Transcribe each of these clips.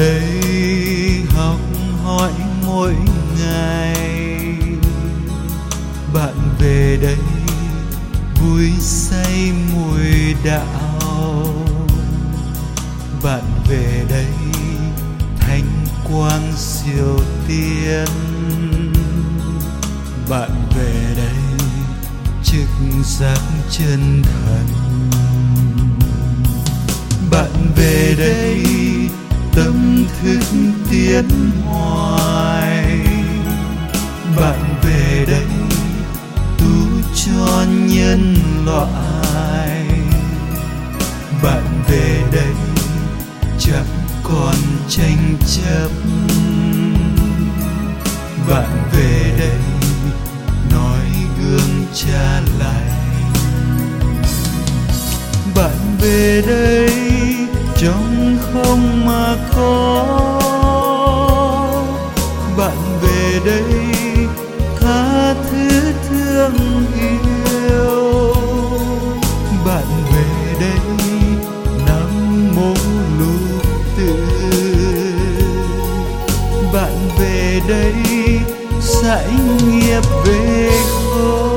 đây học hỏi mỗi ngày. Bạn về đây vui say mùi đạo. Bạn về đây thanh quang siêu tiên. Bạn về đây trực giác chân thần. Bạn về đây bên ngoài. Bạn về đây tu cho nhân loại. Bạn về đây, chẳng còn tranh chấp. Bạn về đây, nói gương cha lành bạn về đây trong không mà có về đây tha thứ thương yêu. Bạn về đây nắm mô lục tự bạn về đây sẽ nghiệp về khôn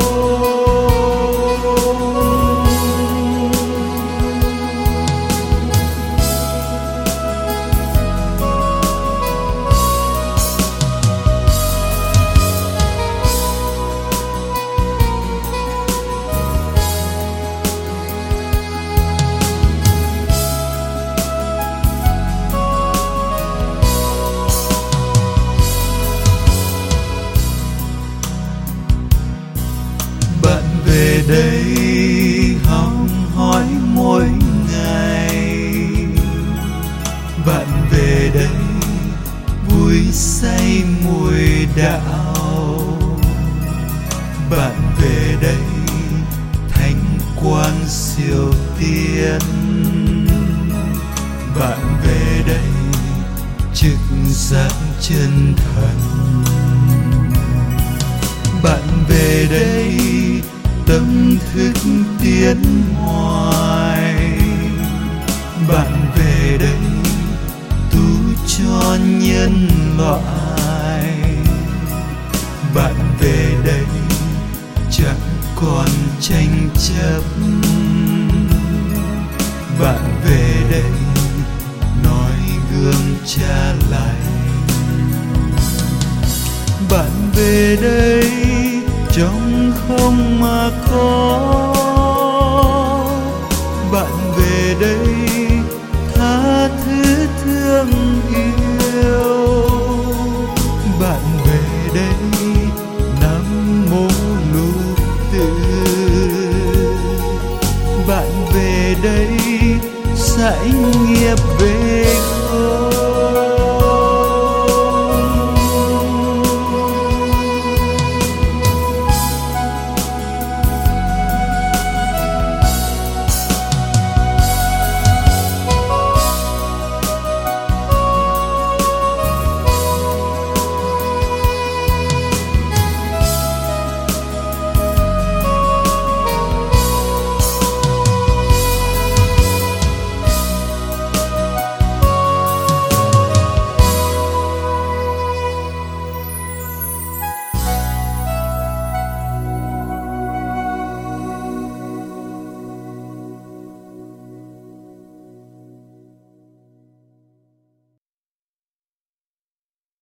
đạo bạn về đây, thanh quang siêu tiên. Bạn về đây, trực giác chân thần. Bạn về đây, tâm thức tiến hoài còn tranh chấp. Bạn về đây, nói gương cha lại. Bạn về đây trong không mà có. Bạn về đây hãy nghiệp về